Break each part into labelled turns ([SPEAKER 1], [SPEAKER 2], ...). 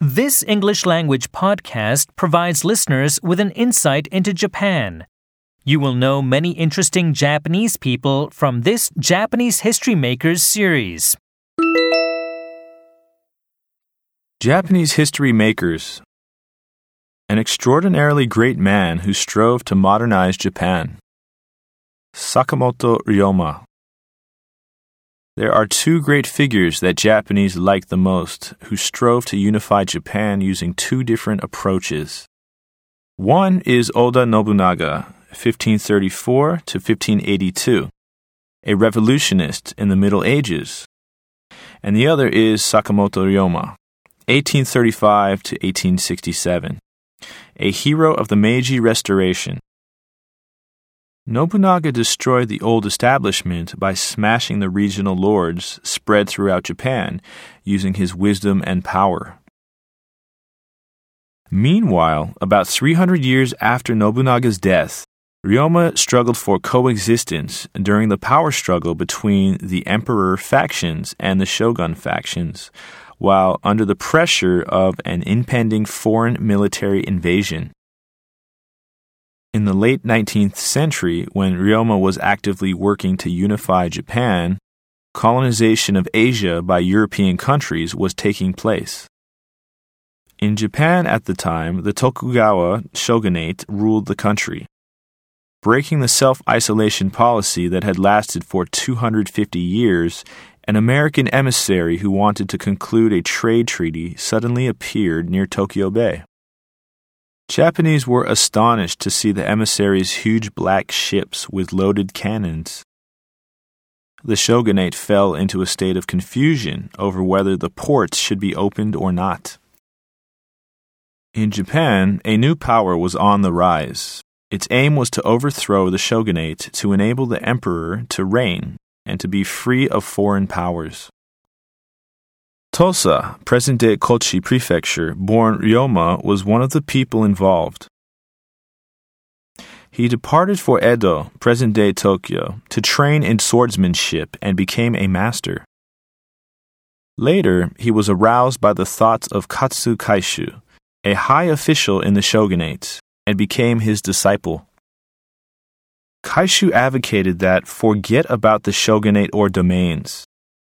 [SPEAKER 1] This English language podcast provides listeners with an insight into Japan. You will know many interesting Japanese people from this Japanese History Makers series.
[SPEAKER 2] Japanese History Makers An extraordinarily great man who strove to modernize Japan. Sakamoto Ryoma There are two great figures that Japanese like the most who strove to unify Japan using two different approaches. One is Oda Nobunaga, 1534 to 1582, a revolutionist in the Middle Ages, and the other is Sakamoto Ryoma, 1835 to 1867, a hero of the Meiji Restoration. Nobunaga destroyed the old establishment by smashing the regional lords spread throughout Japan using his wisdom and power. Meanwhile, about 300 years after Nobunaga's death, Ryoma struggled for coexistence during the power struggle between the emperor factions and the shogun factions, while under the pressure of an impending foreign military invasion. In the late 19th century, when Ryoma was actively working to unify Japan, colonization of Asia by European countries was taking place. In Japan at the time, the Tokugawa shogunate ruled the country. Breaking the self isolation policy that had lasted for 250 years an American emissary who wanted to conclude a trade treaty suddenly appeared near Tokyo Bay. Japanese were astonished to see the emissary's huge black ships with loaded cannons. The shogunate fell into a state of confusion over whether the ports should be opened or not. In Japan, a new power was on the rise. Its aim was to overthrow the shogunate to enable the emperor to reign and to be free of foreign powers. Tosa, present day Kochi Prefecture, born Ryoma, was one of the people involved. He departed for Edo, present day Tokyo, to train in swordsmanship and became a master. Later, he was aroused by the thoughts of Katsu Kaishu, a high official in the shogunate, and became his disciple. Kaishu advocated that forget about the shogunate or domains.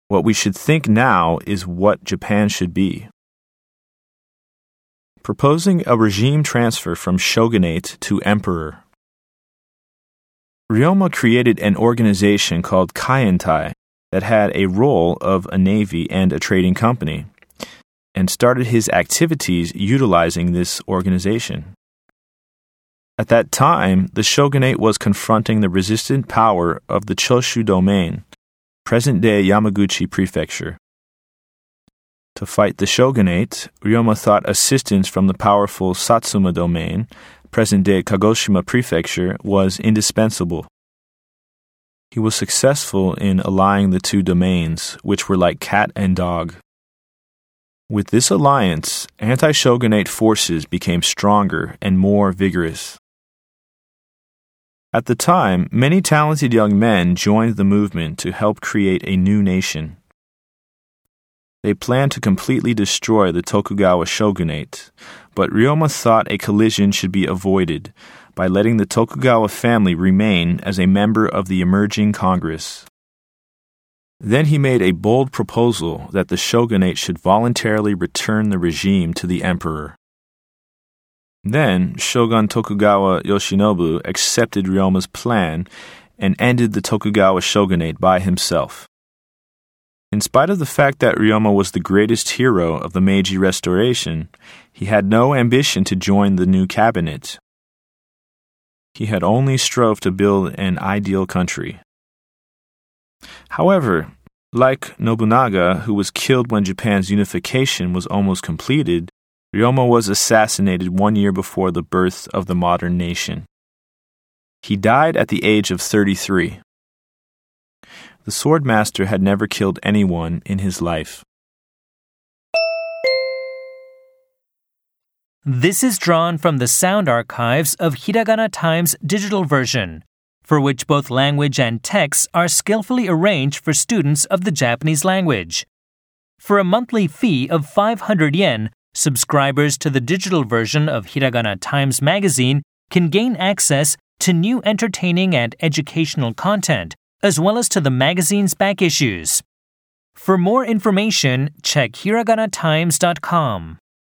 [SPEAKER 2] What we should think now is what Japan should be. Proposing a regime transfer from shogunate to emperor. Ryoma created an organization called Kaientai that had a role of a navy and a trading company, and started his activities utilizing this organization. At that time, the shogunate was confronting the resistant power of the Choshu domain, present day Yamaguchi prefecture. To fight the shogunate, Ryoma thought assistance from the powerful Satsuma domain, present day Kagoshima prefecture, was indispensable. He was successful in allying the two domains, which were like cat and dog. With this alliance, anti shogunate forces became stronger and more vigorous. At the time, many talented young men joined the movement to help create a new nation. They planned to completely destroy the Tokugawa shogunate, but Ryoma thought a collision should be avoided by letting the Tokugawa family remain as a member of the emerging Congress. Then he made a bold proposal that the shogunate should voluntarily return the regime to the emperor. Then Shogun Tokugawa Yoshinobu accepted Ryoma's plan and ended the Tokugawa shogunate by himself. In spite of the fact that Ryoma was the greatest hero of the Meiji Restoration, he had no ambition to join the new cabinet. He had only strove to build an ideal country. However, like Nobunaga, who was killed when Japan's unification was almost completed, Ryoma was assassinated one year before the birth of the modern nation. He died at the age of 33. The swordmaster had never killed anyone in his life.
[SPEAKER 1] This is drawn from the sound archives of Hiragana Times digital version, for which both language and text are skillfully arranged for students of the Japanese language. For a monthly fee of 500 yen, Subscribers to the digital version of Hiragana Times Magazine can gain access to new entertaining and educational content, as well as to the magazine's back issues. For more information, check HiraganaTimes.com.